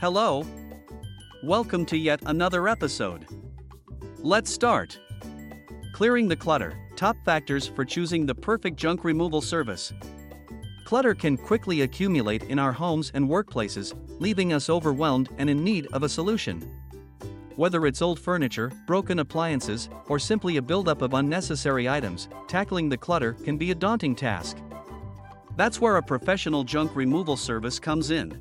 Hello. Welcome to yet another episode. Let's start. Clearing the clutter top factors for choosing the perfect junk removal service. Clutter can quickly accumulate in our homes and workplaces, leaving us overwhelmed and in need of a solution. Whether it's old furniture, broken appliances, or simply a buildup of unnecessary items, tackling the clutter can be a daunting task. That's where a professional junk removal service comes in.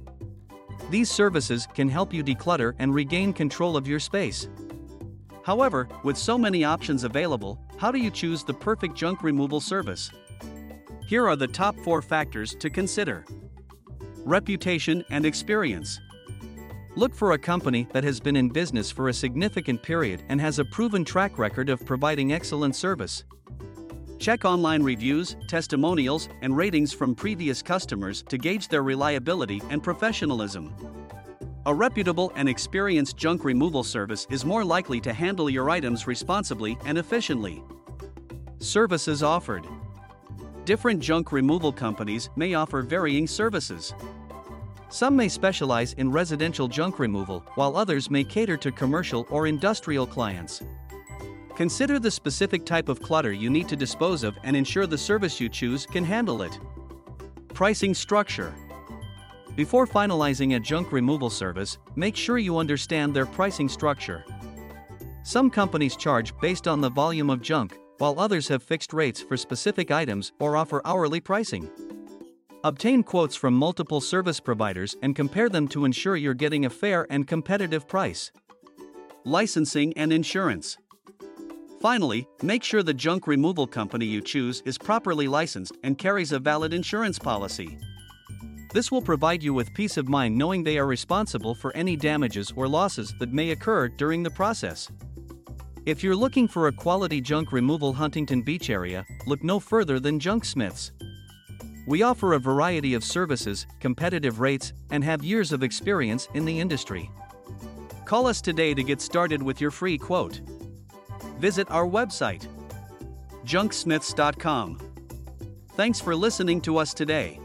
These services can help you declutter and regain control of your space. However, with so many options available, how do you choose the perfect junk removal service? Here are the top 4 factors to consider Reputation and experience. Look for a company that has been in business for a significant period and has a proven track record of providing excellent service. Check online reviews, testimonials, and ratings from previous customers to gauge their reliability and professionalism. A reputable and experienced junk removal service is more likely to handle your items responsibly and efficiently. Services offered Different junk removal companies may offer varying services. Some may specialize in residential junk removal, while others may cater to commercial or industrial clients. Consider the specific type of clutter you need to dispose of and ensure the service you choose can handle it. Pricing structure Before finalizing a junk removal service, make sure you understand their pricing structure. Some companies charge based on the volume of junk, while others have fixed rates for specific items or offer hourly pricing. Obtain quotes from multiple service providers and compare them to ensure you're getting a fair and competitive price. Licensing and insurance. Finally, make sure the junk removal company you choose is properly licensed and carries a valid insurance policy. This will provide you with peace of mind knowing they are responsible for any damages or losses that may occur during the process. If you're looking for a quality junk removal Huntington Beach area, look no further than Junksmiths. We offer a variety of services, competitive rates, and have years of experience in the industry. Call us today to get started with your free quote visit our website, junksmiths.com. Thanks for listening to us today.